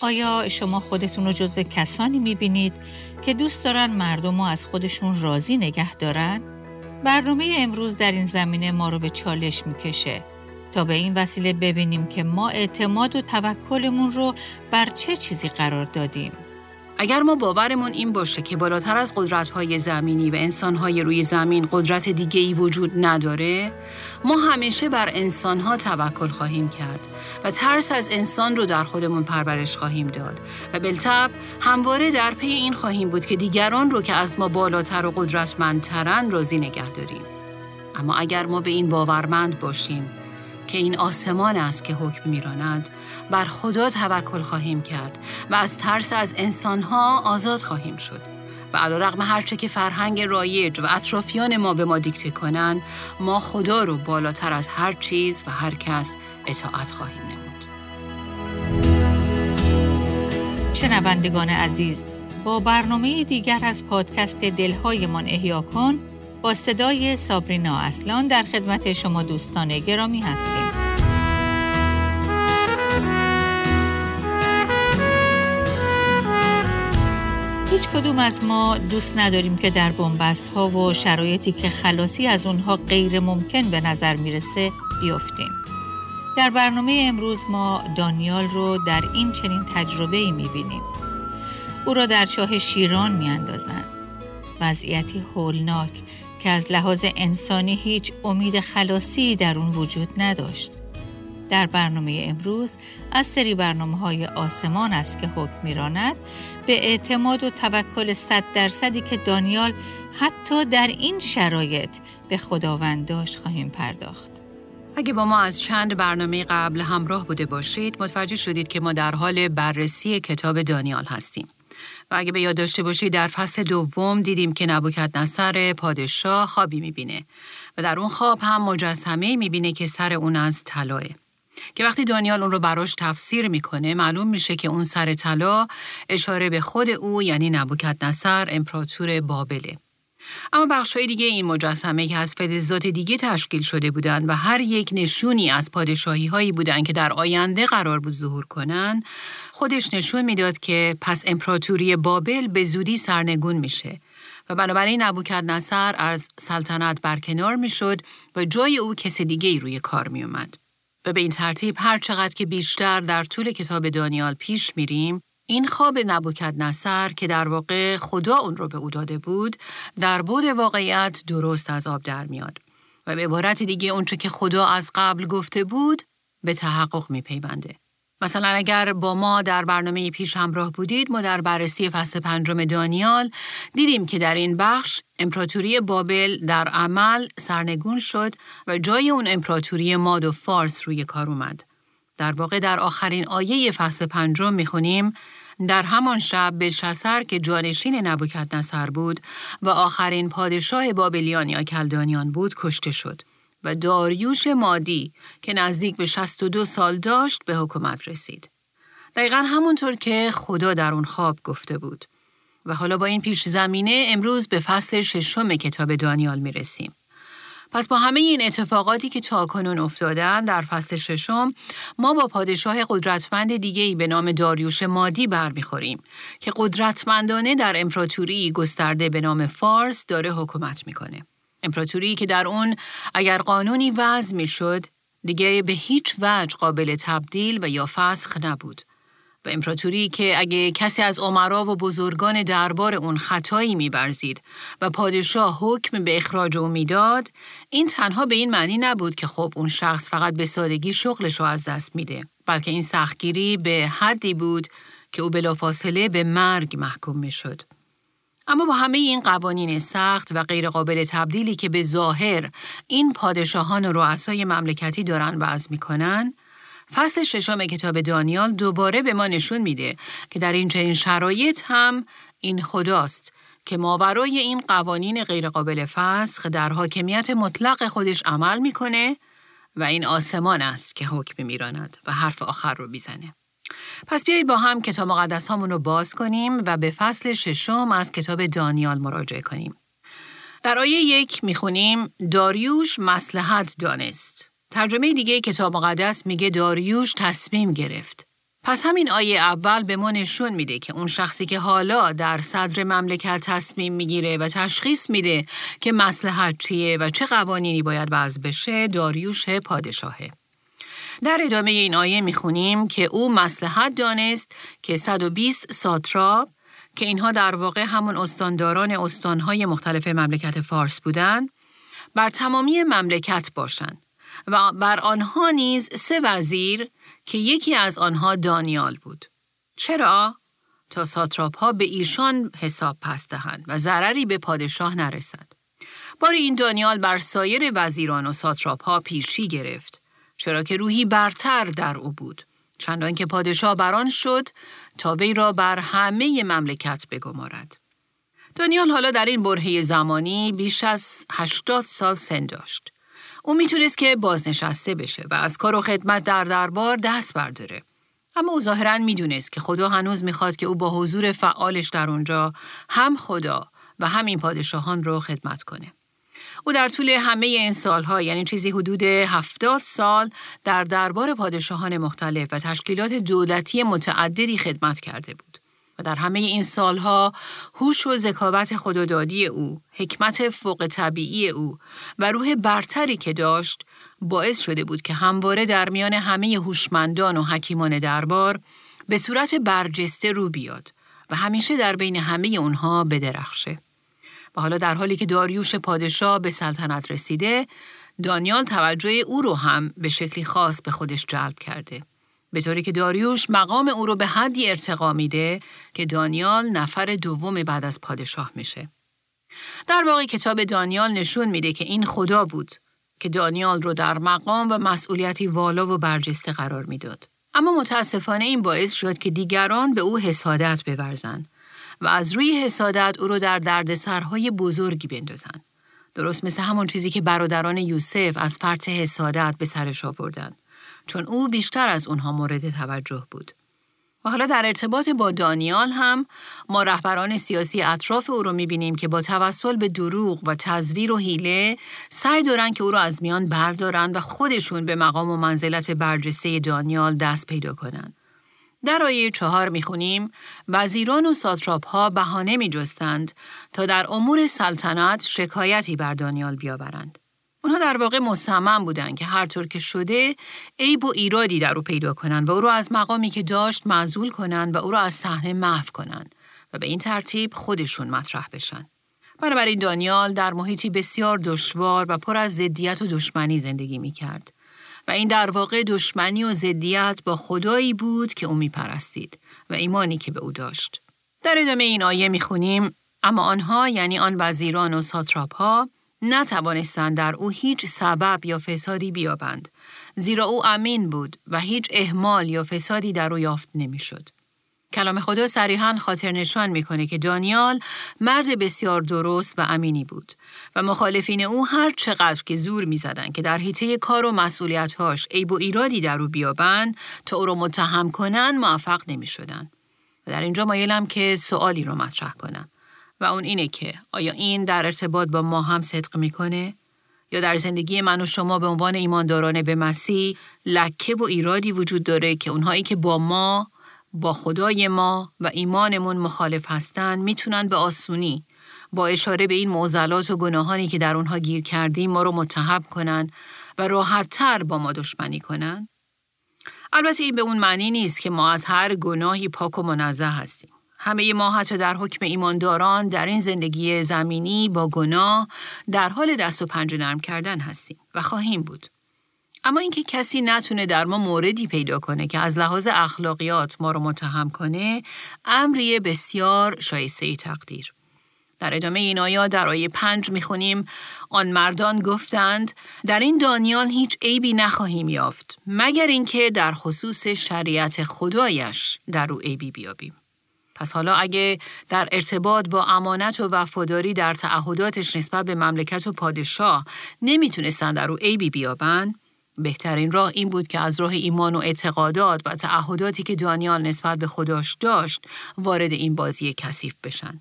آیا شما خودتون رو جزو کسانی می‌بینید که دوست دارن مردم رو از خودشون راضی نگه دارن؟ برنامه امروز در این زمینه ما رو به چالش می‌کشه تا به این وسیله ببینیم که ما اعتماد و توکلمون رو بر چه چیزی قرار دادیم. اگر ما باورمون این باشه که بالاتر از قدرت‌های زمینی و انسان‌های روی زمین قدرت دیگه ای وجود نداره، ما همیشه بر انسان‌ها توکل خواهیم کرد و ترس از انسان رو در خودمون پرورش خواهیم داد و بالطبع همواره در پی این خواهیم بود که دیگران رو که از ما بالاتر و قدرتمندترن راضی نگه داریم. اما اگر ما به این باورمند باشیم که این آسمان است که حکم میراند بر خدا توکل خواهیم کرد و از ترس از انسانها آزاد خواهیم شد. و علا رقم هرچه که فرهنگ رایج و اطرافیان ما به ما دیکته کنند ما خدا رو بالاتر از هر چیز و هر کس اطاعت خواهیم نمود. شنوندگان عزیز با برنامه دیگر از پادکست دلهایمان احیا کن صدای سابرینا اصلان در خدمت شما دوستان گرامی هستیم. هیچ کدوم از ما دوست نداریم که در بنبست ها و شرایطی که خلاصی از اونها غیر ممکن به نظر می‌رسه بیفتیم. در برنامه امروز ما دانیال رو در این چنین تجربه ای می‌بینیم. او را در چاه شیران میاندازند. وضعیتی هولناک که از لحاظ انسانی هیچ امید خلاصی در اون وجود نداشت. در برنامه امروز از سری برنامه های آسمان است که حکم میراند به اعتماد و توکل صد درصدی که دانیال حتی در این شرایط به خداوند داشت خواهیم پرداخت. اگه با ما از چند برنامه قبل همراه بوده باشید متوجه شدید که ما در حال بررسی کتاب دانیال هستیم. و اگه به یاد داشته باشید در فصل دوم دیدیم که نبوکت نصر پادشاه خوابی می‌بینه و در اون خواب هم مجسمه می‌بینه که سر اون از طلاه که وقتی دانیال اون رو براش تفسیر می‌کنه معلوم میشه که اون سر طلا اشاره به خود او یعنی نبوکت نصر امپراتور بابله. اما بخشای دیگه این مجسمه که از فلزات دیگه تشکیل شده بودند و هر یک نشونی از پادشاهی هایی بودند که در آینده قرار بود ظهور کنند خودش نشون می‌داد که پس امپراتوری بابل به زودی سرنگون میشه و بنابراین نبوکد نصر از سلطنت برکنار می‌شد و جای او کس دیگه ای روی کار می اومد. و به این ترتیب هر چقدر که بیشتر در طول کتاب دانیال پیش میریم این خواب نبوکد نصر که در واقع خدا اون رو به او داده بود در بود واقعیت درست از آب در میاد و به عبارت دیگه اونچه که خدا از قبل گفته بود به تحقق میپیونده. مثلا اگر با ما در برنامه پیش همراه بودید ما در بررسی فصل پنجم دانیال دیدیم که در این بخش امپراتوری بابل در عمل سرنگون شد و جای اون امپراتوری ماد و فارس روی کار اومد. در واقع در آخرین آیه فصل پنجم می‌خونیم در همان شب بلشسر که جانشین نبوکت نصر بود و آخرین پادشاه بابلیان یا کلدانیان بود کشته شد. و داریوش مادی که نزدیک به 62 سال داشت به حکومت رسید. دقیقا همونطور که خدا در اون خواب گفته بود. و حالا با این پیش زمینه امروز به فصل ششم کتاب دانیال می رسیم. پس با همه این اتفاقاتی که تاکنون افتادن در فصل ششم ما با پادشاه قدرتمند دیگهی به نام داریوش مادی برمیخوریم که قدرتمندانه در امپراتوری گسترده به نام فارس داره حکومت می‌کنه. امپراتوری که در اون اگر قانونی وضع می شد دیگه به هیچ وجه قابل تبدیل و یا فسخ نبود. و امپراتوری که اگه کسی از عمرا و بزرگان دربار اون خطایی میبرزید و پادشاه حکم به اخراج او می‌داد این تنها به این معنی نبود که خب اون شخص فقط به سادگی شغلش رو از دست میده بلکه این سختگیری به حدی بود که او بلافاصله به مرگ محکوم می‌شد. اما با همه این قوانین سخت و غیرقابل تبدیلی که به ظاهر این پادشاهان و رؤسای مملکتی دارن وضع می‌کنن، فصل ششم کتاب دانیال دوباره به ما نشون میده که در این چنین شرایط هم این خداست که ماورای این قوانین غیرقابل فسخ در حاکمیت مطلق خودش عمل می‌کنه و این آسمان است که حکم میراند و حرف آخر رو بیزنه. پس بیایید با هم کتاب مقدس رو باز کنیم و به فصل ششم از کتاب دانیال مراجعه کنیم. در آیه یک می‌خونیم داریوش مسلحت دانست. ترجمه دیگه کتاب مقدس میگه داریوش تصمیم گرفت. پس همین آیه اول به ما نشون میده که اون شخصی که حالا در صدر مملکت تصمیم می‌گیره و تشخیص میده که مسلحت چیه و چه قوانینی باید وضع بشه داریوش پادشاهه. در ادامه این آیه می‌خونیم که او مسلحت دانست که 120 ساتراب که اینها در واقع همون استانداران استانهای مختلف مملکت فارس بودند بر تمامی مملکت باشند و بر آنها نیز سه وزیر که یکی از آنها دانیال بود. چرا؟ تا ساتراپ ها به ایشان حساب پس دهند و ضرری به پادشاه نرسد. بار این دانیال بر سایر وزیران و ساتراپ ها پیشی گرفت چرا که روحی برتر در او بود چندان که پادشاه بران شد تا وی را بر همه مملکت بگمارد. دانیال حالا در این برهه زمانی بیش از 80 سال سن داشت. او می‌تونست که بازنشسته بشه و از کار و خدمت در دربار دست برداره. اما او ظاهرا می‌دونست که خدا هنوز می‌خواد که او با حضور فعالش در اونجا هم خدا و هم این پادشاهان رو خدمت کنه. او در طول همه این سالها یعنی چیزی حدود هفتاد سال در دربار پادشاهان مختلف و تشکیلات دولتی متعددی خدمت کرده بود. و در همه این سالها هوش و ذکاوت خدادادی او، حکمت فوق طبیعی او و روح برتری که داشت باعث شده بود که همواره در میان همه هوشمندان و حکیمان دربار به صورت برجسته رو بیاد و همیشه در بین همه اونها بدرخشه. و حالا در حالی که داریوش پادشاه به سلطنت رسیده، دانیال توجه او رو هم به شکلی خاص به خودش جلب کرده. به طوری که داریوش مقام او رو به حدی ارتقا میده که دانیال نفر دوم بعد از پادشاه میشه. در واقع کتاب دانیال نشون میده که این خدا بود که دانیال رو در مقام و مسئولیتی والا و برجسته قرار می‌داد. اما متاسفانه این باعث شد که دیگران به او حسادت بورزند و از روی حسادت او رو در دردسرهای بزرگی بندازن. درست مثل همون چیزی که برادران یوسف از فرط حسادت به سرش آوردن. چون او بیشتر از اونها مورد توجه بود. و حالا در ارتباط با دانیال هم ما رهبران سیاسی اطراف او رو می‌بینیم که با توسل به دروغ و تزویر و حیله سعی دارن که او را از میان بردارن و خودشون به مقام و منزلت برجسته دانیال دست پیدا کنند. در آیه چهار می‌خونیم وزیران و ساتراپ ها بهانه می جستند تا در امور سلطنت شکایتی بر دانیال بیاورند. اونها در واقع مصمم بودند که هر طور که شده عیب و ایرادی در او پیدا کنند و او را از مقامی که داشت معزول کنند و او را از صحنه محو کنند و به این ترتیب خودشون مطرح بشن. بنابراین دانیال در محیطی بسیار دشوار و پر از ضدیت و دشمنی زندگی می کرد. و این در واقع دشمنی و ضدیت با خدایی بود که او میپرستید و ایمانی که به او داشت. در ادامه این آیه می‌خونیم اما آنها یعنی آن وزیران و ساتراپ ها نتوانستند در او هیچ سبب یا فسادی بیابند زیرا او امین بود و هیچ اهمال یا فسادی در او یافت نمی‌شد. کلام خدا صریحا خاطر نشان می‌کنه که دانیال مرد بسیار درست و امینی بود و مخالفین او هر چقدر که زور می‌زدند که در حیطه کار و مسئولیتهاش عیب و ایرادی در او بیابند تا او را متهم کنند موفق نمی شدن. و در اینجا مایلم که سوالی رو مطرح کنم و اون اینه که آیا این در ارتباط با ما هم صدق می‌کنه؟ یا در زندگی من و شما به عنوان ایمانداران به مسیح لکه و ایرادی وجود داره که اونهایی که با ما با خدای ما و ایمانمون مخالف هستند می‌تونن به آسونی با اشاره به این معضلات و گناهانی که در اونها گیر کردیم ما رو متحب کنن و راحتتر با ما دشمنی کنن؟ البته این به اون معنی نیست که ما از هر گناهی پاک و منزه هستیم. همه ما حتی در حکم ایمانداران در این زندگی زمینی با گناه در حال دست و پنجه نرم کردن هستیم و خواهیم بود. اما اینکه کسی نتونه در ما موردی پیدا کنه که از لحاظ اخلاقیات ما رو متهم کنه امری بسیار شایسته تقدیر. در ادامه این آیا در آیه پنج می‌خونیم آن مردان گفتند در این دانیال هیچ عیبی نخواهیم یافت مگر اینکه در خصوص شریعت خدایش در او عیبی بیابیم. پس حالا اگه در ارتباط با امانت و وفاداری در تعهداتش نسبت به مملکت و پادشاه نمی‌تونستن در او عیبی بیابن بهترین راه این بود که از راه ایمان و اعتقادات و تعهداتی که دانیال نسبت به خداش داشت وارد این بازی کثیف بشن.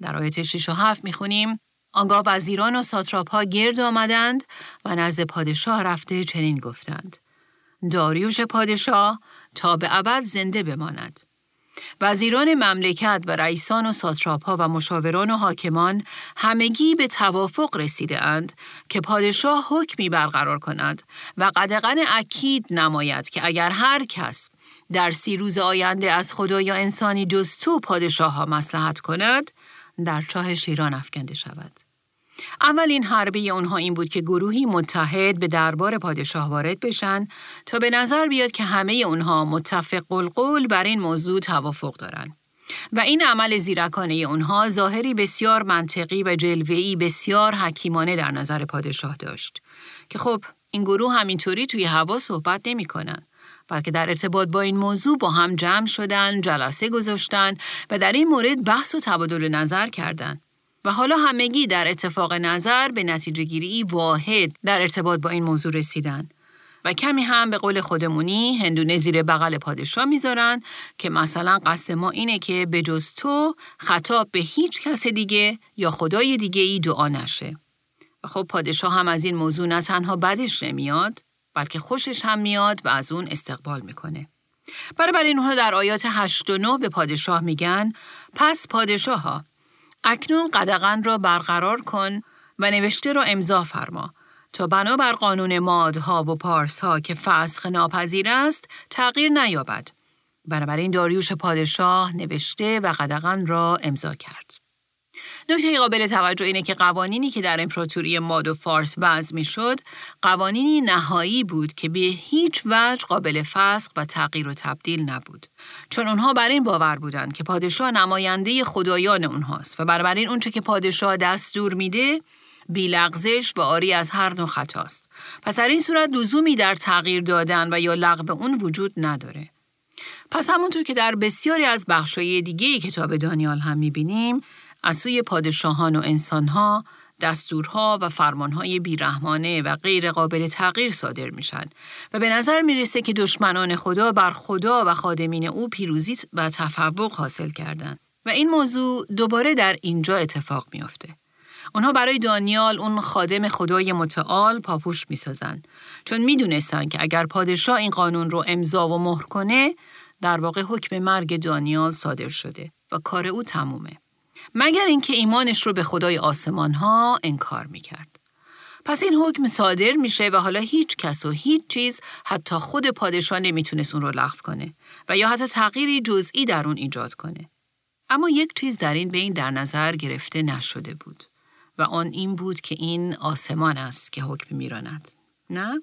در آیت 6 و 7 می‌خونیم آنگاه وزیران و ساتراپ ها گرد آمدند و نزد پادشاه رفته چنین گفتند. داریوش پادشاه تا به ابد زنده بماند. وزیران مملکت و رئیسان و ساتراپ و مشاوران و حاکمان همگی به توافق رسیده اند که پادشاه حکمی برقرار کند و قدغن اکید نماید که اگر هر کس در سی روز آینده از خدا یا انسانی جز تو پادشاه ها مسلحت کند در چاه شیران افکنده شود. اولین حربه اونها این بود که گروهی متحد به دربار پادشاه وارد بشن تا به نظر بیاد که همه اونها متفق القول بر این موضوع توافق دارن. و این عمل زیرکانه اونها ظاهری بسیار منطقی و جلوهی بسیار حکیمانه در نظر پادشاه داشت که خب این گروه همینطوری توی هوا صحبت نمی‌کنن بلکه در ارتباط با این موضوع با هم جمع شدن، جلسه گذاشتن و در این مورد بحث و تبادل نظر کردند. و حالا همگی در اتفاق نظر به نتیجه گیری واحد در ارتباط با این موضوع رسیدن. و کمی هم به قول خودمونی هندونه زیر بغل پادشاه می‌ذارن که مثلا قصد ما اینه که به جز تو خطاب به هیچ کس دیگه یا خدای دیگه ای دعا نشه. و خب پادشاه هم از این موضوع نه تنها بدش نمیاد بلکه خوشش هم میاد و از اون استقبال می‌کنه. برای اونها در آیات 8 و 9 به پادشاه میگن پس پادشاه ها اکنون قدغن را برقرار کن و نوشته را امضا فرما تا بنابر قانون مادها و پارسها که فسخ ناپذیر است تغییر نیابد. بنابراین داریوش پادشاه نوشته و قدغن را امضا کرد. نکته قابل توجه اینه که قوانینی که در امپراتوری ماد و فارس وضع می شد قوانینی نهایی بود که به هیچ وجه قابل فسخ و تغییر و تبدیل نبود. چون اونها بر این باور بودند که پادشاه نماینده خدایان اونهاست و بنابراین اونچه که پادشاه دستور میده بیلغزش و آری از هر نوع خطاست. پس در این صورت لزومی در تغییر دادن و یا لغو اون وجود نداره. پس همونطور که در بسیاری از بخشای دیگه کتاب دانیال هم می‌بینیم از سوی پادشاهان و انسانها دستورها و فرمانهای بیرحمانه و غیر قابل تغییر صادر میشن و به نظر می‌رسه که دشمنان خدا بر خدا و خادمین او پیروزی و تفوق حاصل کردند و این موضوع دوباره در اینجا اتفاق میافته. اونها برای دانیال اون خادم خدای متعال پاپوش می‌سازند چون می‌دونستند که اگر پادشاه این قانون رو امضا و مهر کنه در واقع حکم مرگ دانیال صادر شده و کار او تمومه. مگر اینکه ایمانش رو به خدای آسمان ها انکار می‌کرد. پس این حکم صادر میشه و حالا هیچ کس و هیچ چیز حتی خود پادشاه نمی‌تونست اون رو لغو کنه و یا حتی تغییری جزئی در اون ایجاد کنه. اما یک چیز در این بین در نظر گرفته نشده بود و آن این بود که این آسمان است که حکم میراند. نه؟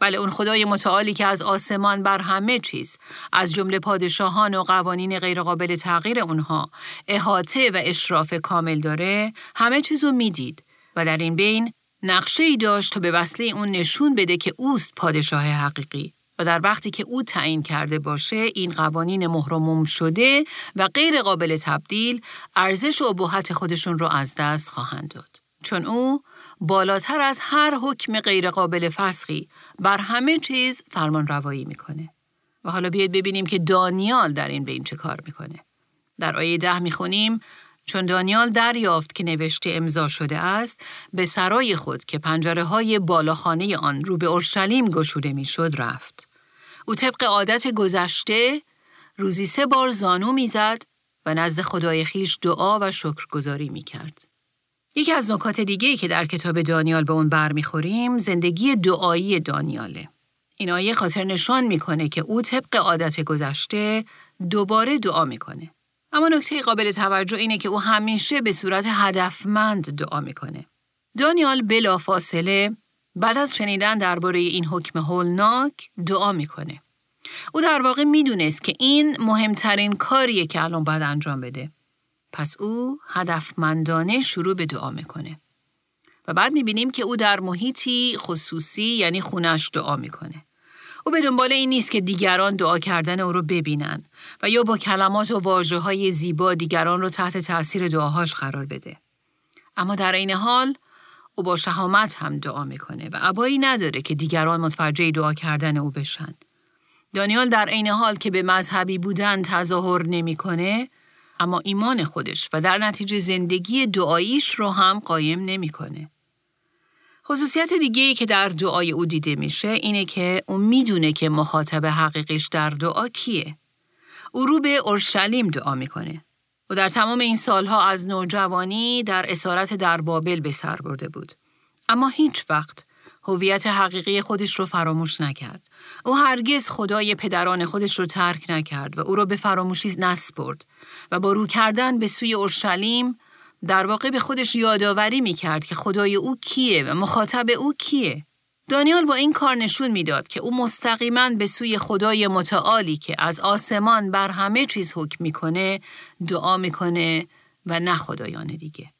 بله اون خدای متعالی که از آسمان بر همه چیز از جمله پادشاهان و قوانین غیرقابل تغییر اونها احاطه و اشراف کامل داره همه چیز رو می‌دید و در این بین نقشه ای داشت تا به وصله اون نشون بده که اوست پادشاه حقیقی و در وقتی که او تعیین کرده باشه این قوانین محرموم شده و غیر قابل تبدیل ارزش و ابهت خودشون رو از دست خواهند داد. چون او بالاتر از هر حکم غیرقابل فسخی بر همه چیز فرمان روایی می‌کنه. و حالا بیاید ببینیم که دانیال در این بین چه کار می‌کنه. در آیه ده می‌خونیم چون دانیال دریافت که نوشته امضا شده است به سرای خود که پنجره های بالاخانه آن رو به اورشلیم گشوده می‌شد رفت. او طبق عادت گذشته روزی سه بار زانو می‌زد و نزد خدای خیش دعا و شکرگزاری می‌کرد. یکی از نکات دیگه که در کتاب دانیال به اون برمیخوریم زندگی دعایی دانیاله. این آیه خاطر نشان می‌کنه که او طبق عادت گذشته دوباره دعا می‌کنه. اما نکته قابل توجه اینه که او همیشه به صورت هدفمند دعا می‌کنه. دانیال بلا فاصله بعد از شنیدن درباره این حکم هولناک دعا می‌کنه. او در واقع می‌دونست که این مهمترین کاریه که الان باید انجام بده. پس او هدفمندانه شروع به دعا می‌کنه. و بعد می‌بینیم که او در محیطی خصوصی یعنی خونش دعا می‌کنه. او به دنبال این نیست که دیگران دعا کردن او رو ببینن و یا با کلمات و واجه های زیبا دیگران رو تحت تاثیر دعاهاش قرار بده. اما در این حال او با شهامت هم دعا می‌کنه و عبایی نداره که دیگران متوجه دعا کردن او بشن. دانیال در عین حال که به مذهبی بودن تظاهر نمی‌کنه اما ایمان خودش و در نتیجه زندگی دعاییش رو هم قایم نمی‌کنه. خصوصیت دیگه ای که در دعای او دیده میشه اینه که او می‌دونه که مخاطب حقیقیش در دعا کیه. او رو به اورشلیم دعا می‌کنه. و در تمام این سالها از نوجوانی در اسارت در بابل به سر برده بود. اما هیچ وقت هویت حقیقی خودش رو فراموش نکرد. او هرگز خدای پدران خودش رو ترک نکرد و او را به فراموشی نسپرد و با رو کردن به سوی اورشلیم در واقع به خودش یادآوری می کرد که خدای او کیه و مخاطب او کیه. دانیال با این کار نشون می‌داد که او مستقیما به سوی خدای متعالی که از آسمان بر همه چیز حکم می‌کنه دعا می‌کنه و نه خدایان دیگه.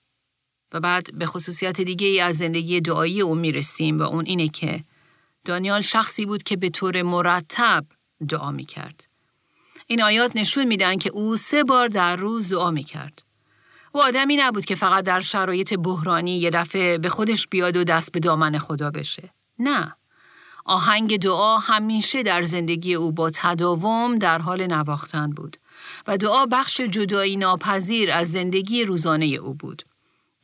و بعد به خصوصیت دیگه ای از زندگی دعایی او می‌رسیم و اون اینه که دانیال شخصی بود که به طور مرتب دعا می‌کرد. این آیات نشون میدن که او سه بار در روز دعا می‌کرد. او آدمی نبود که فقط در شرایط بحرانی یه دفعه به خودش بیاد و دست به دامن خدا بشه. نه. آهنگ دعا همیشه در زندگی او با تداوم در حال نواختن بود و دعا بخش جدایی ناپذیر از زندگی روزانه او بود.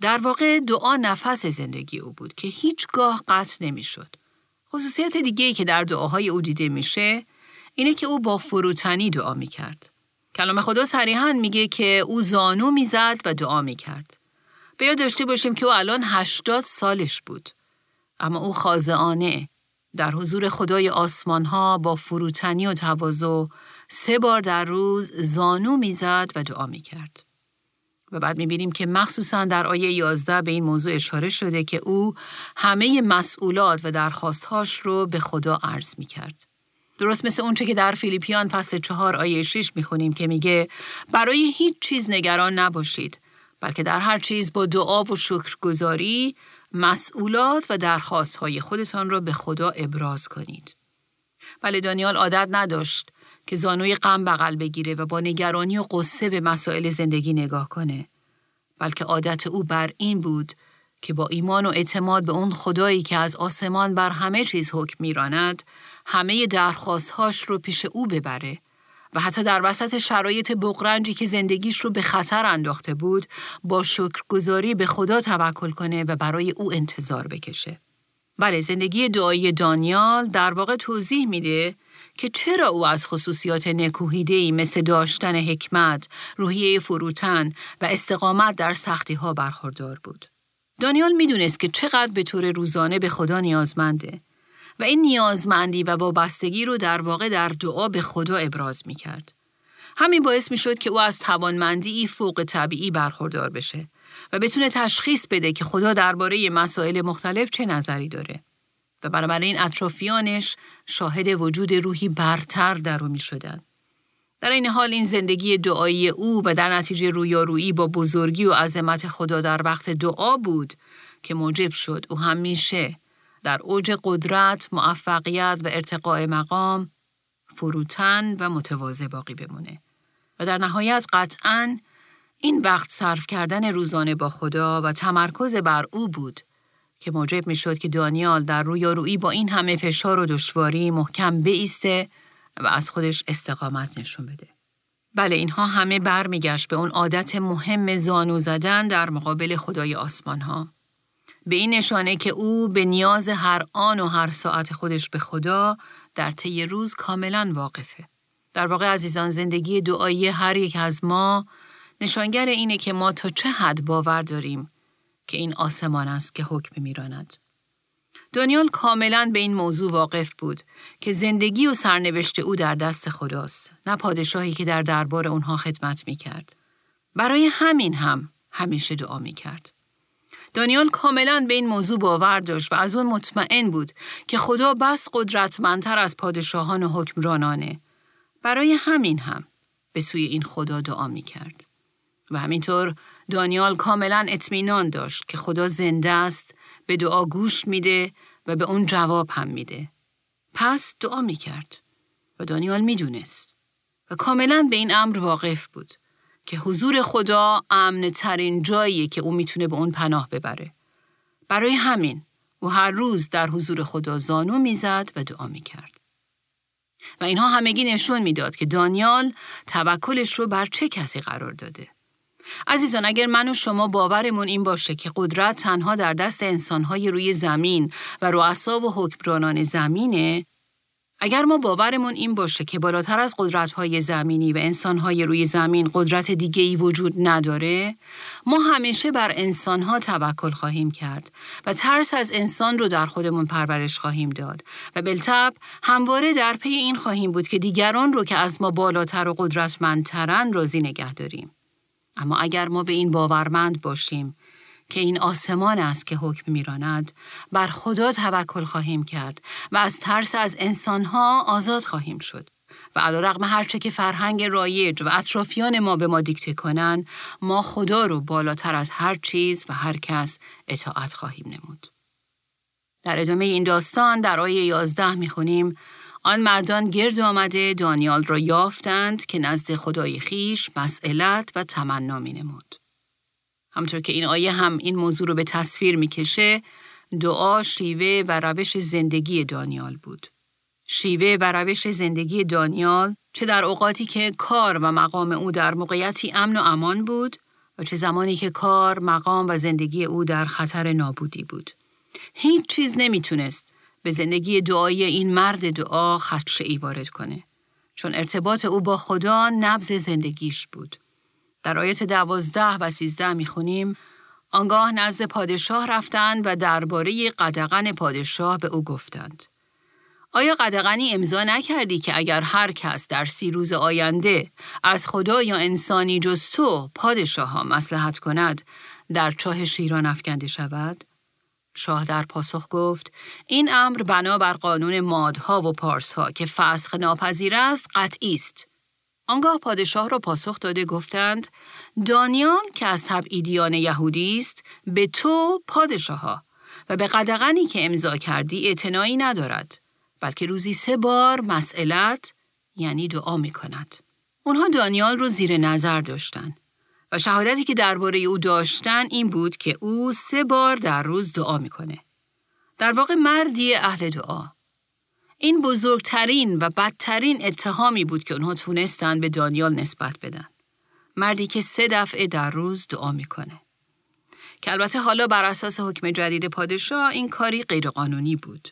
در واقع دعا نفس زندگی او بود که هیچگاه قطع نمی‌شد. خصوصیت دیگه که در دعاهای او دیده میشه اینه که او با فروتنی دعا می‌کرد. کلام خدا صریحا میگه که او زانو می‌زد و دعا می‌کرد. به یاد داشته باشیم که او الان هشتاد سالش بود. اما او خازعانه در حضور خدای آسمان ها با فروتنی و تواضع سه بار در روز زانو می‌زد و دعا می‌کرد. و بعد می‌بینیم که مخصوصا در آیه 11 به این موضوع اشاره شده که او همه مسئولات و درخواستهاش رو به خدا عرض می‌کرد. درست مثل اونچه که در فیلیپیان فصل چهار آیه 6 می‌خونیم که میگه برای هیچ چیز نگران نباشید بلکه در هر چیز با دعا و شکرگزاری مسئولات و درخواست های خودتان را به خدا ابراز کنید. بله دانیال عادت نداشت که زانوی غم بغل بگیره و با نگرانی و قصه به مسائل زندگی نگاه کنه. بلکه عادت او بر این بود که با ایمان و اعتماد به اون خدایی که از آسمان بر همه چیز حکم میراند همه درخواستهاش رو پیش او ببره و حتی در وسط شرایط بغرنجی که زندگیش رو به خطر انداخته بود با شکرگزاری به خدا توکل کنه و برای او انتظار بکشه. بله زندگی دعایی دانیال در واقع توضیح میده که چرا او از خصوصیات نکوهیدهی مثل داشتن حکمت، روحیه فروتن و استقامت در سختی ها برخوردار بود. دانیال می‌دونست که چقدر به طور روزانه به خدا نیازمنده و این نیازمندی و وابستگی رو در واقع در دعا به خدا ابراز می کرد. همین باعث می شد که او از توانمندی فوق طبیعی برخوردار بشه و بتونه تشخیص بده که خدا درباره مسائل مختلف چه نظری داره. و بنابراین اطرافیانش شاهد وجود روحی برتر در او می شدن. در این حال این زندگی دعایی او و در نتیجه رویارویی با بزرگی و عظمت خدا در وقت دعا بود که موجب شد او همیشه در اوج قدرت، موفقیت و ارتقاء مقام فروتن و متواضع باقی بمونه. و در نهایت قطعا این وقت صرف کردن روزانه با خدا و تمرکز بر او بود که موجب می شد که دانیال در رویارویی با این همه فشار و دشواری محکم بیسته و از خودش استقامت نشون بده. بله اینها همه برمیگشت به اون عادت مهم زانو زدن در مقابل خدای آسمان ها. به این نشانه که او به نیاز هر آن و هر ساعت خودش به خدا در طی روز کاملا واقفه. در واقع عزیزان زندگی دعایی هر یک از ما نشانگر اینه که ما تا چه حد باور داریم که این آسمان است که حکم میراند. دانیال کاملا به این موضوع واقف بود که زندگی و سرنوشت او در دست خداست نه پادشاهی که در دربار اونها خدمت می کرد. برای همین هم همیشه دعا می کرد. دانیال کاملا به این موضوع باور داشت و از اون مطمئن بود که خدا بس قدرتمندتر از پادشاهان و حکمرانانه. برای همین هم به سوی این خدا دعا می کرد. و همینطور دانیال کاملا اطمینان داشت که خدا زنده است به دعا گوش میده و به اون جواب هم میده. پس دعا می‌کرد و دانیال می‌دونست و کاملا به این امر واقف بود که حضور خدا امن ترین جاییه که او می‌تونه به اون پناه ببره. برای همین او هر روز در حضور خدا زانو می‌زد و دعا می‌کرد. و اینها همگی نشون می‌داد که دانیال توکلش رو بر چه کسی قرار داده. عزیزان اگر من و شما باورمون این باشه که قدرت تنها در دست انسانهای روی زمین و رؤسا و حکمرانان زمینه اگر ما باورمون این باشه که بالاتر از قدرت‌های زمینی و انسان‌های روی زمین قدرت دیگه ای وجود نداره، ما همیشه بر انسان‌ها توکل خواهیم کرد و ترس از انسان رو در خودمون پرورش خواهیم داد و بالطب همواره در پی این خواهیم بود که دیگران رو که از ما بالاتر و قدرتمندترن راضی نگه داریم. اما اگر ما به این باورمند باشیم که این آسمان است که حکم میراند بر خدا توکل خواهیم کرد و از ترس از انسانها آزاد خواهیم شد و علا رقم هرچه که فرهنگ رایج و اطرافیان ما به ما دیکته کنند ما خدا رو بالاتر از هر چیز و هر کس اطاعت خواهیم نمود. در ادامه این داستان در آیه 11 می‌خونیم آن مردان گرد آمده دانیال را یافتند که نزد خدای خیش مسئلت و تمنا می نمود. همطور که این آیه هم این موضوع رو به تصویر می‌کشه دعا شیوه و روش زندگی دانیال بود. شیوه و روش زندگی دانیال چه در اوقاتی که کار و مقام او در موقعیتی امن و امان بود و چه زمانی که کار، مقام و زندگی او در خطر نابودی بود. هیچ چیز نمی‌تونست به زندگی دعایی این مرد دعا خدشه ای وارد کنه. چون ارتباط او با خدا نبز زندگیش بود. در آیت دوازده و سیزده می‌خونیم آنگاه نزد پادشاه رفتند و درباره قدغن پادشاه به او گفتند. آیا قدغنی امضا نکردی که اگر هر کس در سی روز آینده از خدا یا انسانی جز تو پادشاه ها مسلحت کند در چاه شیران افکنده شود؟ شاه در پاسخ گفت این امر بنا بر قانون مادها و پارسها که فسخ ناپذیر است قطعی است آنگاه پادشاه را پاسخ داده گفتند دانیان که از تبعیدیان یهودی است به تو پادشاه و به قدغنی که امضا کردی اعتنایی ندارد بلکه روزی سه بار مسئلت یعنی دعا می کند. اونها دانیال رو زیر نظر داشتن و شهادتی که درباره او داشتن این بود که او سه بار در روز دعا می‌کنه. در واقع مردی اهل دعا این بزرگترین و بدترین اتهامی بود که اونها تونستن به دانیال نسبت بدن. مردی که سه دفعه در روز دعا می‌کنه. که البته حالا بر اساس حکم جدید پادشاه این کاری غیرقانونی بود.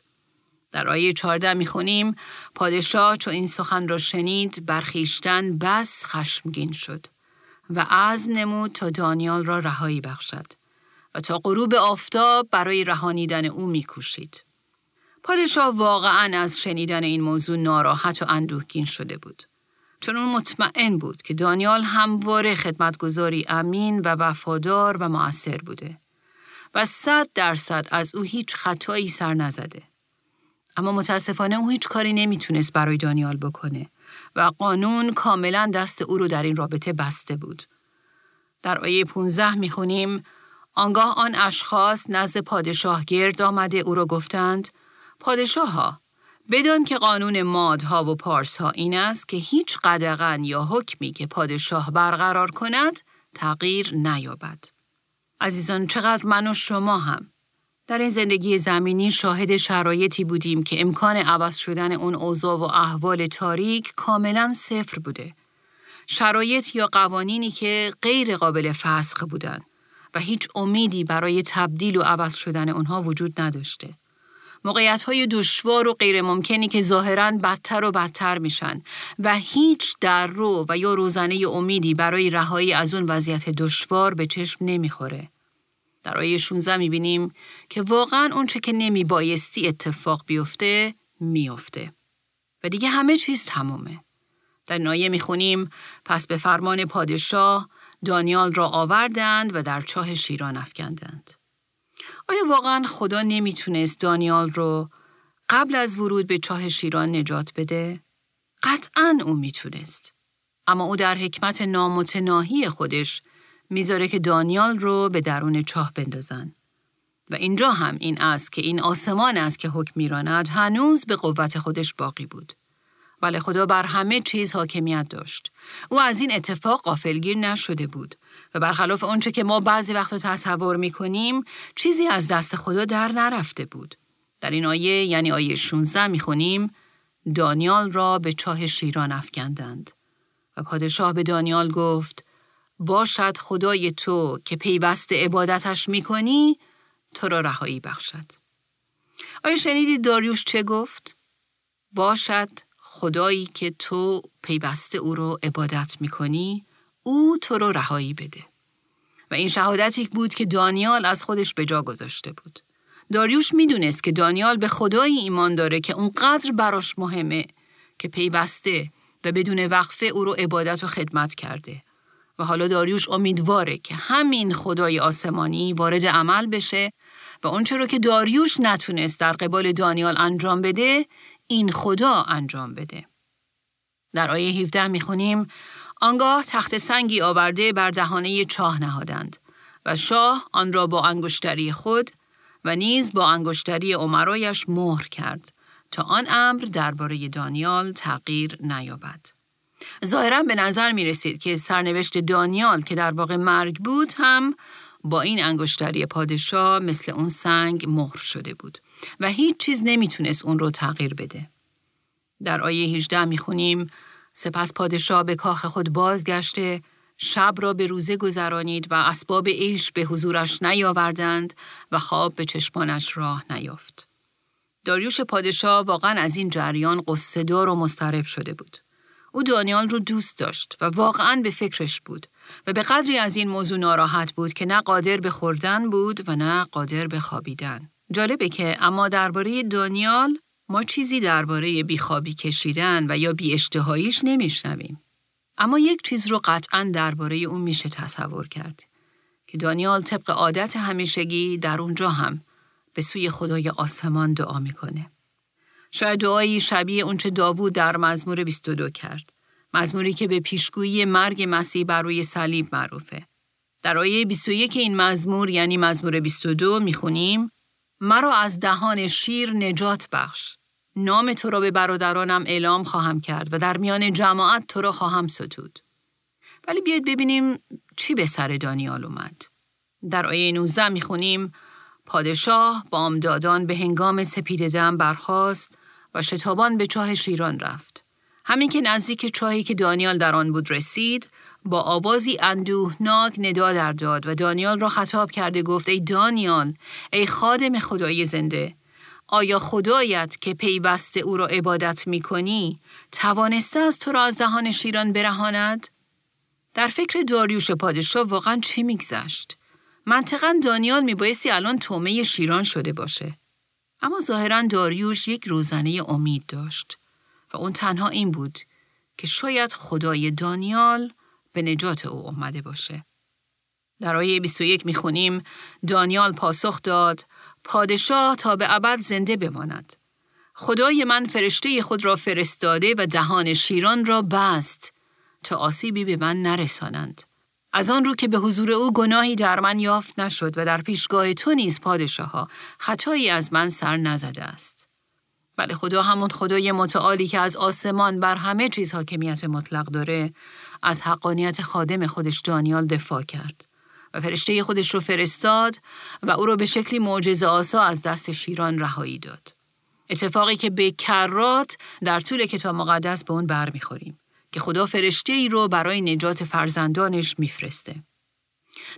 در آیه 14 می‌خونیم پادشاه چون این سخن را شنید برخیشتن بس خشمگین شد و عزم نمود تا دانیال را رهایی بخشد و تا غروب آفتاب برای رهانیدن او میکوشید. پادشاه واقعا از شنیدن این موضوع ناراحت و اندوهگین شده بود. چون اون مطمئن بود که دانیال همواره خدمتگذاری امین و وفادار و مؤثر بوده و صد درصد از او هیچ خطایی سر نزده. اما متاسفانه او هیچ کاری نمی‌تونست برای دانیال بکنه و قانون کاملا دست او رو در این رابطه بسته بود. در آیه 15 می‌خونیم آنگاه آن اشخاص نزد پادشاه گرد آمده او را گفتند پادشاه ها بدان که قانون مادها و پارسها این است که هیچ قدغن یا حکمی که پادشاه برقرار کند تغییر نیابد. عزیزان چقدر من و شما هم در این زندگی زمینی شاهد شرایطی بودیم که امکان عوض شدن اون اوضاع و احوال تاریک کاملا صفر بوده. شرایط یا قوانینی که غیر قابل فسخ بودند و هیچ امیدی برای تبدیل و عوض شدن اونها وجود نداشته. موقعیت های دشوار و غیر ممکنی که ظاهرا بدتر و بدتر میشن و هیچ در رو و یا روزنه امیدی برای رهایی از اون وضعیت دشوار به چشم نمی‌خوره. در آیه 16 می‌بینیم که واقعا اون چه که نمی بایستی اتفاق بیفته میفته. و دیگه همه چیز تمومه. در نایه می‌خونیم پس به فرمان پادشاه دانیال را آوردند و در چاه شیران افکندند. آیا واقعا خدا نمی‌تونست دانیال رو قبل از ورود به چاه شیران نجات بده؟ قطعا او می‌تونست. اما او در حکمت نامتناهی خودش می‌ذاره که دانیال رو به درون چاه بندازن. و اینجا هم این است که این آسمان است که حکم میراند هنوز به قوت خودش باقی بود. ولی خدا بر همه چیز حاکمیت داشت. او از این اتفاق قافلگیر نشده بود برخلاف آنچه که ما بعضی وقت تصور می کنیم چیزی از دست خدا در نرفته بود. در این آیه یعنی آیه 16 می خونیم دانیال را به چاه شیران افکندند و پادشاه به دانیال گفت باشد خدای تو که پیوست عبادتش می‌کنی تو را رهایی بخشد. آیا شنیدید داریوش چه گفت؟ باشد خدایی که تو پیوسته او رو عبادت می‌کنی او تو رو رهایی بده. و این شهادتی بود که دانیال از خودش به جا گذاشته بود. داریوش می‌دونست که دانیال به خدایی ایمان داره که اونقدر براش مهمه که پیوسته و بدون وقفه او رو عبادت و خدمت کرده. و حالا داریوش امیدواره که همین خدای آسمانی وارد عمل بشه و اونچه رو که داریوش نتونست در قبال دانیال انجام بده این خدا انجام بده. در آیه 17 می‌خونیم آنگاه تخت سنگی آورده بر دهانه چاه نهادند و شاه آن را با انگشتری خود و نیز با انگشتری عمرایش مهر کرد تا آن امر درباره دانیال تغییر نیابد. ظاهرا به نظر می رسید که سرنوشت دانیال که در واقع مرگ بود هم با این انگشتری پادشاه مثل اون سنگ مهر شده بود و هیچ چیز نمی‌تونست اون رو تغییر بده. در آیه 18 می‌خونیم سپس پادشاه به کاخ خود بازگشته شب را به روزه گذرانید و اسباب عیش به حضورش نیاوردند و خواب به چشمانش راه نیافت. داریوش پادشاه واقعا از این جریان قصدار و مسترب شده بود. او دانیال رو دوست داشت و واقعا به فکرش بود و به قدری از این موضوع ناراحت بود که نه قادر به خوردن بود و نه قادر به خوابیدن. جالبه که اما درباره دانیال ما چیزی درباره بیخوابی کشیدن و یا بی اشتهاییش نمیشنویم. اما یک چیز رو قطعا درباره اون میشه تصور کرد که دانیال طبق عادت همیشگی در اونجا هم به سوی خدای آسمان دعا می‌کنه. شاید دعایی شبیه اونچه داوود در مزمور 22 کرد. مزموری که به پیشگویی مرگ مسیح بر روی صلیب معروفه. در آیه 21 این مزمور یعنی مزمور 22 می‌خونیم مرا از دهان شیر نجات بخش. نام تو را به برادرانم اعلام خواهم کرد و در میان جماعت تو را خواهم ستود. ولی بیاید ببینیم چی به سر دانیال اومد. در آیه 19 می‌خونیم پادشاه بامدادان به هنگام سپیددم برخاست و شتابان به چاه شیران رفت. همین که نزدیک چاهی که دانیال در آن بود رسید، با آوازی اندوهناک ندا در داد و دانیال را خطاب کرده گفت ای دانیال ای خادم خدای زنده آیا خدایت که پیوسته او را عبادت می کنی توانسته از تو را از دهان شیران برهاند؟ در فکر داریوش پادشاه واقعا چی میگذشت؟ منطقا دانیال میبایستی الان تومه شیران شده باشه. اما ظاهرا داریوش یک روزنه امید داشت و اون تنها این بود که شاید خدای دانیال به نجات او اومده باشه. در آیه 21 می‌خونیم دانیال پاسخ داد پادشاه تا به ابد زنده بماند. خدای من فرشته خود را فرستاده و دهان شیران را بست تا آسیبی به من نرسانند. از آن رو که به حضور او گناهی در من یافت نشد و در پیشگاه تو نیز پادشاه خطایی از من سر نزده است. بله خدا همون خدای متعالی که از آسمان بر همه چیز حاکمیت مطلق داره از حقانیت خادم خودش دانیال دفاع کرد و فرشته خودش رو فرستاد و او رو به شکلی معجزه آسا از دست شیران رهایی داد. اتفاقی که به کرات در طول کتاب مقدس به اون برمیخوریم که خدا فرشته ای رو برای نجات فرزندانش میفرسته.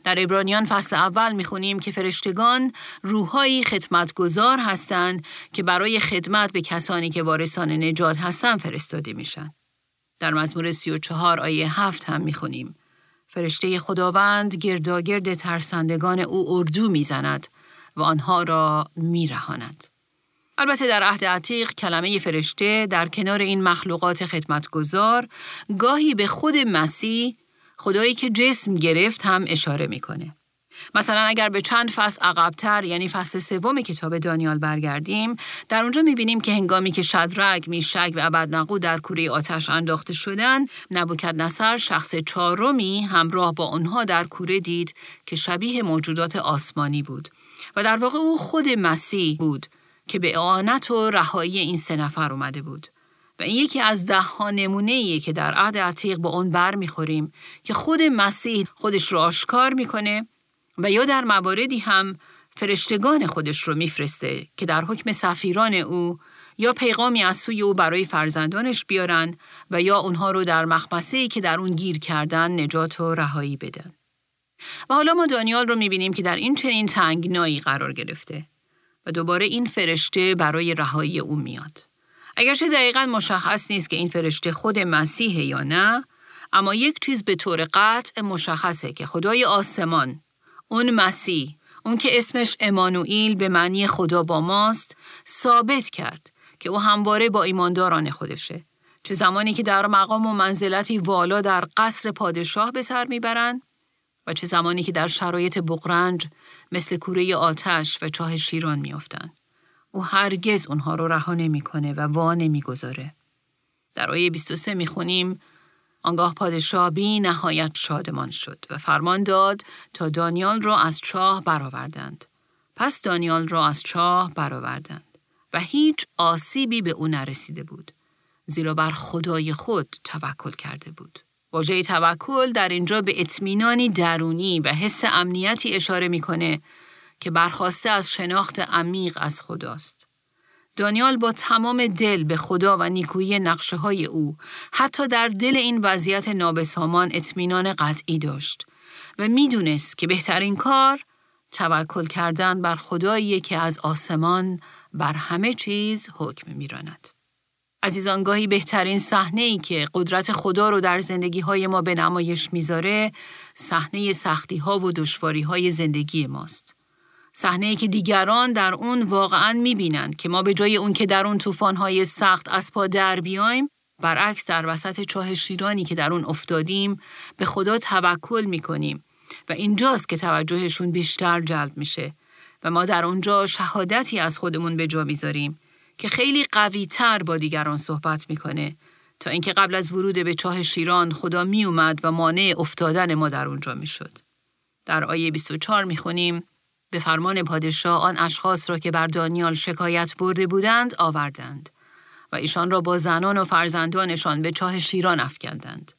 در ابرانیان فصل اول می‌خونیم که فرشتگان روحایی خدمتگزار هستند که برای خدمت به کسانی که وارثان نجات هستند فرستاده میشن. در مزمور 34 آیه 7 هم می‌خونیم فرشته خداوند گرداگرد ترسندگان او اردو می‌زند و آنها را میرهاند. البته در عهد عتیق کلمه فرشته در کنار این مخلوقات خدمتگزار گاهی به خود مسیح خدایی که جسم گرفت هم اشاره می‌کنه. مثلا اگر به چند فصل عقبتر یعنی فصل سوم کتاب دانیال برگردیم در اونجا می‌بینیم که هنگامی که شدرک، میشک و ابدنقو در کوره آتش انداخته شدن نصر شخص چهارمی همراه با آنها در کوره دید که شبیه موجودات آسمانی بود و در واقع او خود مسیح بود که به اعانت و رهایی این سه نفر اومده بود. و این یکی از ده ها نمونه که در عهد عتیق با اون بر می‌خوریم که خود مسیح خودش رو آشکار می‌کنه و یا در مواردی هم فرشتگان خودش رو میفرسته که در حکم سفیران او یا پیغامی از سوی او برای فرزندانش بیارن و یا اونها رو در مخمسه که در اون گیر کردن نجات و رهایی بدن. و حالا ما دانیال رو می‌بینیم که در این چنین تنگنایی قرار گرفته و دوباره این فرشته برای رهایی او میاد. اگرچه دقیقا مشخص نیست که این فرشته خود مسیحه یا نه، اما یک چیز به طور قطع مشخصه که خدای آسمان، اون مسیح، اون که اسمش امانوئیل به معنی خدا با ماست، ثابت کرد که او همواره با ایمانداران خودشه. چه زمانی که در مقام و منزلتی والا در قصر پادشاه به سر می‌برند و چه زمانی که در شرایط بقرنج مثل کوره آتش و چاه شیران میافتند. او هرگز اونها رو رها نمی‌کنه و وا نمی‌گذاره. در آیه 23 می‌خونیم آنگاه پادشاه بی نهایت شادمان شد و فرمان داد تا دانیال را از چاه برآوردند. پس دانیال را از چاه برآوردند و هیچ آسیبی به او نرسیده بود. زیرا بر خدای خود توکل کرده بود. واژه توکل در اینجا به اطمینانی درونی و حس امنیتی اشاره می‌کنه که برخواسته از شناخت عمیق از خداست. دانیال با تمام دل به خدا و نیکویی نقشه های او حتی در دل این وضعیت نابسامان اطمینان قطعی داشت و می‌دونست که بهترین کار توکل کردن بر خدایی که از آسمان بر همه چیز حکم میراند. عزیزان گاهی بهترین صحنه ای که قدرت خدا رو در زندگی های ما به نمایش می‌ذاره صحنه سختی ها و دشواری های زندگی ماست. صحنه ای که دیگران در اون واقعا می‌بینن که ما به جای اون که در اون های سخت از پا در بیایم برعکس در وسط چاه شیرانی که در اون افتادیم به خدا توکل می‌کنیم و اینجاست که توجهشون بیشتر جلب میشه و ما در اونجا شهادتی از خودمون به جا می‌ذاریم که خیلی قوی تر با دیگران صحبت می‌کنه تا اینکه قبل از ورود به چاه شیران خدا میومد و مانع افتادن ما در اونجا می‌شد. در آیه 24 می‌خونیم به فرمان پادشاه آن اشخاص را که بر دانیال شکایت برده بودند آوردند و ایشان را با زنان و فرزندانشان به چاه شیران افکندند.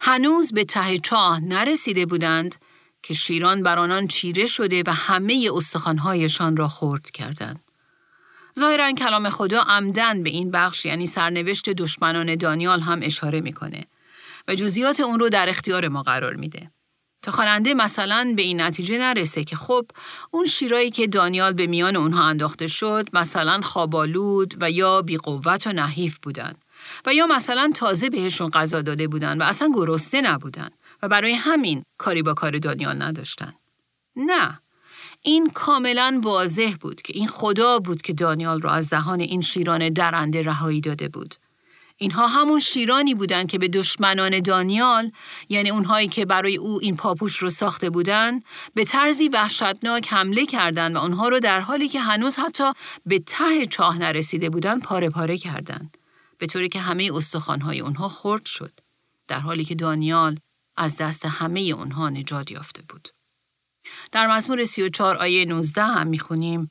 هنوز به ته چاه نرسیده بودند که شیران بر آنان چیره شده و همه استخوانهایشان را خورد کردند. ظاهرا کلام خدا عمدن به این بخش یعنی سرنوشت دشمنان دانیال هم اشاره می‌کنه و جزئیات اون رو در اختیار ما قرار میده. تا خواننده مثلا به این نتیجه نرسه که خب اون شیرایی که دانیال به میان اونها انداخته شد مثلا خوابالود و یا بیقوت و نحیف بودن و یا مثلا تازه بهشون غذا داده بودن و اصلا گرسنه نبودن و برای همین کاری با کار دانیال نداشتن. نه این کاملا واضح بود که این خدا بود که دانیال را از دهان این شیران درنده رهایی داده بود. اینها همون شیرانی بودند که به دشمنان دانیال یعنی اونهایی که برای او این پاپوش رو ساخته بودند به طرزی وحشتناک حمله کردند و اونها رو در حالی که هنوز حتی به ته چاه نرسیده بودند پاره پاره کردند به طوری که همه استخوانهای اونها خرد شد. در حالی که دانیال از دست همه اونها نجات یافته بود. در مزمور 34 آیه 19 هم می‌خونیم.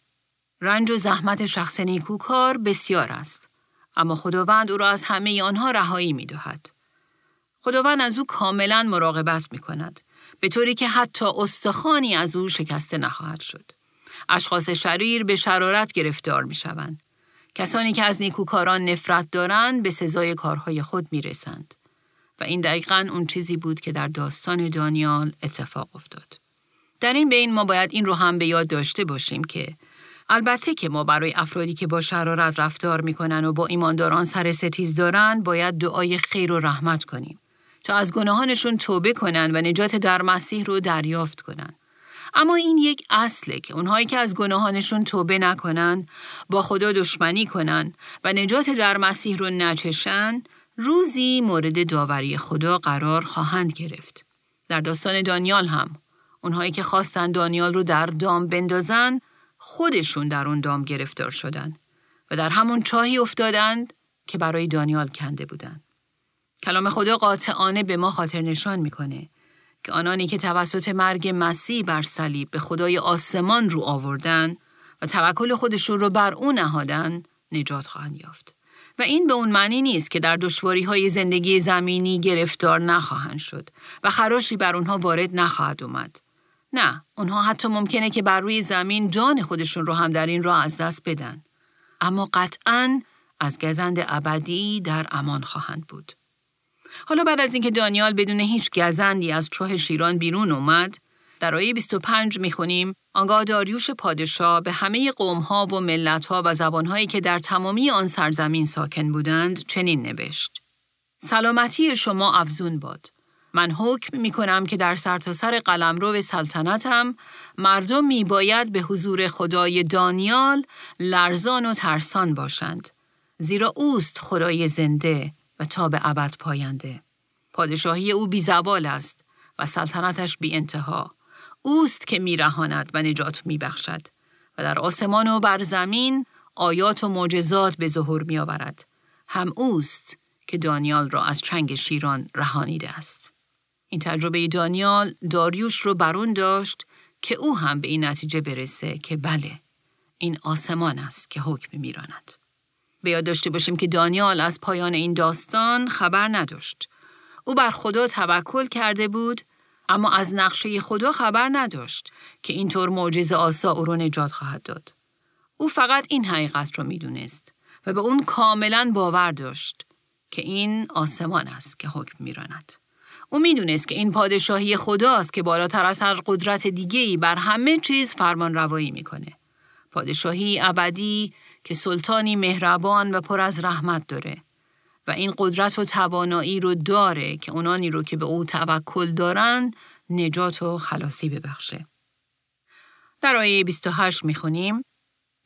رنج و زحمت شخص نیکوکار بسیار است. اما خداوند او را از همه آنها رهایی می دهد. خداوند از او کاملا مراقبت می کند به طوری که حتی استخوانی از او شکسته نخواهد شد. اشخاص شریر به شرارت گرفتار می شوند. کسانی که از نیکوکاران نفرت دارند به سزای کارهای خود می رسند. و این دقیقا اون چیزی بود که در داستان دانیال اتفاق افتاد. در این بین ما باید این رو هم به یاد داشته باشیم که البته که ما برای افرادی که با شرارت رفتار می‌کنن و با ایمانداران سر ستیز دارن باید دعای خیر و رحمت کنیم تا از گناهانشون توبه کنن و نجات در مسیح رو دریافت کنن. اما این یک اصله که اونهایی که از گناهانشون توبه نکنن، با خدا دشمنی کنن و نجات در مسیح رو نچشن، روزی مورد داوری خدا قرار خواهند گرفت. در داستان دانیال هم اونهایی که خواستن دانیال رو در دام بندازن خودشون در اون دام گرفتار شدن و در همون چاهی افتادند که برای دانیال کنده بودند. کلام خدا قاطعانه به ما خاطر نشان می‌کنه که آنانی که توسط مرگ مسیح بر صلیب به خدای آسمان رو آوردن و توکل خودشون رو بر او نهادن نجات خواهند یافت. و این به اون معنی نیست که در دشواری های زندگی زمینی گرفتار نخواهند شد و خراشی بر اونها وارد نخواهد اومد. نه، اونها حتی ممکنه که بر روی زمین جان خودشون رو هم در این راه از دست بدن. اما قطعا از گزند ابدی در امان خواهند بود. حالا بعد از اینکه دانیال بدون هیچ گزندی از چوه شیران بیرون اومد، در آیه 25 می‌خونیم آنگاه داریوش پادشاه به همه قومها و ملتها و زبانهایی که در تمامی آن سرزمین ساکن بودند چنین نوشت. سلامتی شما افزون باد. من حکم می کنم که در سرتاسر سر قلمرو سلطنتم مردم می باید به حضور خدای دانیال لرزان و ترسان باشند. زیرا اوست خدای زنده و تا به ابد پاینده. پادشاهی او بی زوال است و سلطنتش بی انتها. اوست که میرهاند و نجات میبخشد و در آسمان و بر زمین آیات و معجزات به ظهور می آورد. هم اوست که دانیال را از چنگ شیران رهانیده است. این تجربه دانیال داریوش رو برون داشت که او هم به این نتیجه برسه که بله این آسمان است که حکم میراند. به یاد داشته باشیم که دانیال از پایان این داستان خبر نداشت. او بر خدا توکل کرده بود اما از نقشه خدا خبر نداشت که اینطور معجزه آسا او را نجات خواهد داد. او فقط این حقیقت را می‌دونست و به اون کاملا باور داشت که این آسمان است که حکم میراند. او می‌دونست که این پادشاهی خداست که بالاتر از هر قدرت دیگه‌ای بر همه چیز فرمان روایی می‌کنه. پادشاهی ابدی که سلطانی مهربان و پر از رحمت داره و این قدرت و توانایی رو داره که اونانی رو که به او توکل دارن نجات و خلاصی ببخشه. در آیه 28 می‌خونیم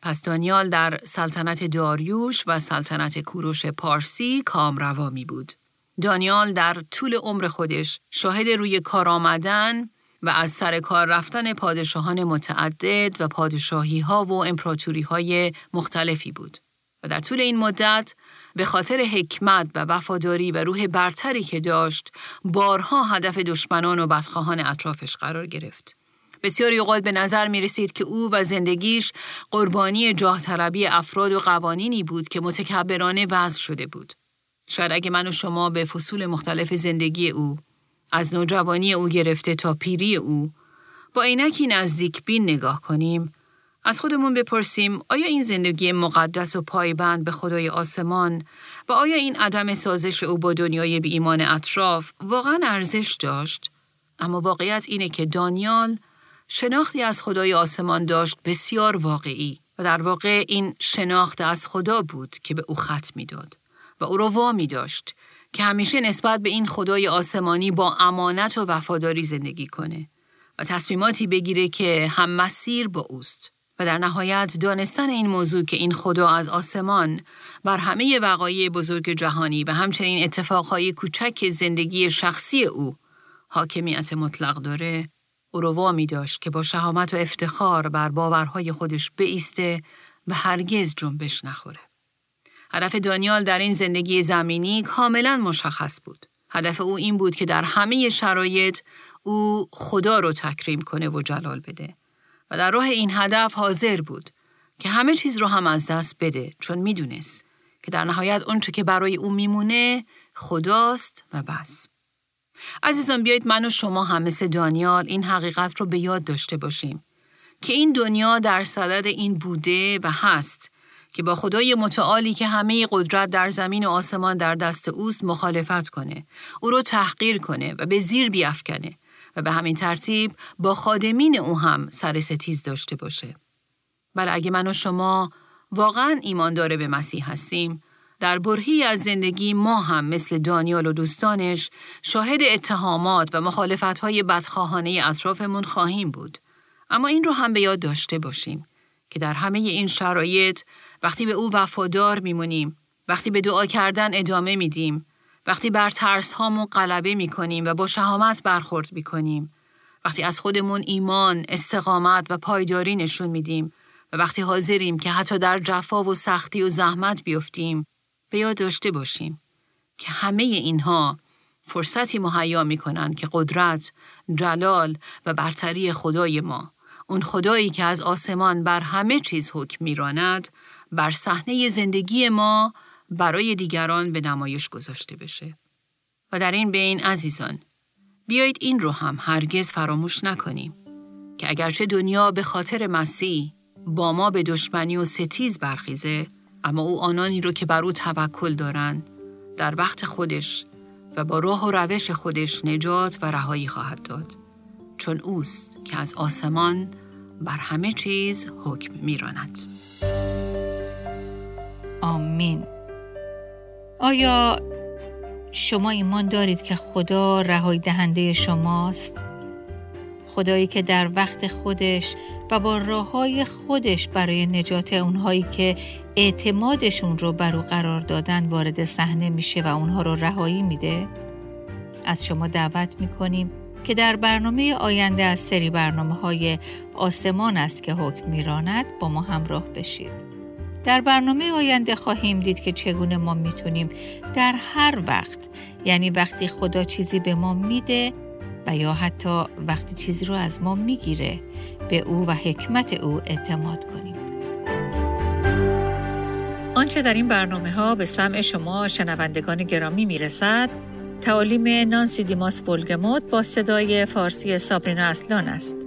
پس دانیال در سلطنت داریوش و سلطنت کوروش پارسی کامروا می بود. دانیال در طول عمر خودش شاهد روی کار آمدن و از سر کار رفتن پادشاهان متعدد و پادشاهی ها و امپراتوری های مختلفی بود. و در طول این مدت به خاطر حکمت و وفاداری و روح برتری که داشت بارها هدف دشمنان و بدخواهان اطرافش قرار گرفت. بسیاری اوقات به نظر می رسید که او و زندگیش قربانی جاه افراد و قوانینی بود که متکبرانه وضع شده بود. شاید اگه من و شما به فصول مختلف زندگی او از نوجوانی او گرفته تا پیری او با عینکی نزدیک بین نگاه کنیم از خودمون بپرسیم آیا این زندگی مقدس و پایبند به خدای آسمان و آیا این عدم سازش او با دنیای بی ایمان اطراف واقعا ارزش داشت؟ اما واقعیت اینه که دانیال شناختی از خدای آسمان داشت بسیار واقعی و در واقع این شناخت از خدا بود که به او خط می‌داد و او را وامی داشت که همیشه نسبت به این خدای آسمانی با امانت و وفاداری زندگی کنه و تصمیماتی بگیره که هم مسیر با اوست و در نهایت دانستن این موضوع که این خدا از آسمان بر همه وقایع بزرگ جهانی و همچنین اتفاقهای کوچک زندگی شخصی او حاکمیت مطلق داره او رو وامی داشت که با شهامت و افتخار بر باورهای خودش بیسته و هرگز جنبش نخوره. هدف دانیال در این زندگی زمینی کاملا مشخص بود. هدف او این بود که در همه شرایط او خدا رو تکریم کنه و جلال بده و در راه این هدف حاضر بود که همه چیز رو هم از دست بده چون می‌دونست که در نهایت اونچه که برای او میمونه خداست و بس. عزیزان بیایید من و شما هم مثل دانیال این حقیقت رو به یاد داشته باشیم که این دنیا در صدد این بوده و هست که با خدای متعالی که همه قدرت در زمین و آسمان در دست اوست مخالفت کنه او رو تحقیر کنه و به زیر بیافکنه و به همین ترتیب با خادمین او هم سر ستیز داشته باشه. بله اگه من و شما واقعا ایمانداره به مسیح هستیم در برهی از زندگی ما هم مثل دانیال و دوستانش شاهد اتهامات و مخالفتهای بدخواهانه اطرافمون خواهیم بود. اما این رو هم به یاد داشته باشیم که در همه این شرایط وقتی به او وفادار میمونیم، وقتی به دعا کردن ادامه میدیم، وقتی بر ترس هامون غلبه می‌کنیم و با شهامت برخورد می‌کنیم، وقتی از خودمون ایمان، استقامت و پایداری نشون میدیم و وقتی حاضریم که حتی در جفا و سختی و زحمت بیفتیم به یاد داشته باشیم که همه اینها فرصتی مهیا می‌کنن که قدرت، جلال و برتری خدای ما اون خدایی که از آسمان بر همه چیز حکم میراند بر صحنه زندگی ما برای دیگران به نمایش گذاشته بشه. و در این بین عزیزان بیایید این رو هم هرگز فراموش نکنیم که اگرچه دنیا به خاطر مسیح با ما به دشمنی و ستیز برخیزه اما او آنانی رو که بر او توکل دارند در وقت خودش و با راه و روش خودش نجات و رهایی خواهد داد چون اوست که از آسمان بر همه چیز حکم میراند آمین آیا شما ایمان دارید که خدا رهایی دهنده شماست؟ خدایی که در وقت خودش و با راه های خودش برای نجات اونهایی که اعتمادشون رو بر او قرار دادن وارد صحنه میشه و اونها رو رهایی میده؟ از شما دعوت می‌کنیم که در برنامه آینده از سری برنامه های آسمان است که حکم میراند با ما همراه بشید. در برنامه آینده خواهیم دید که چگونه ما می‌تونیم در هر وقت یعنی وقتی خدا چیزی به ما میده و یا حتی وقتی چیزی رو از ما می‌گیره به او و حکمت او اعتماد کنیم. آنچه در این برنامه ها به سمع شما شنوندگان گرامی می‌رسد تعالیم نانسی دیماس بولگموت با صدای فارسی سابرینا اصلان است.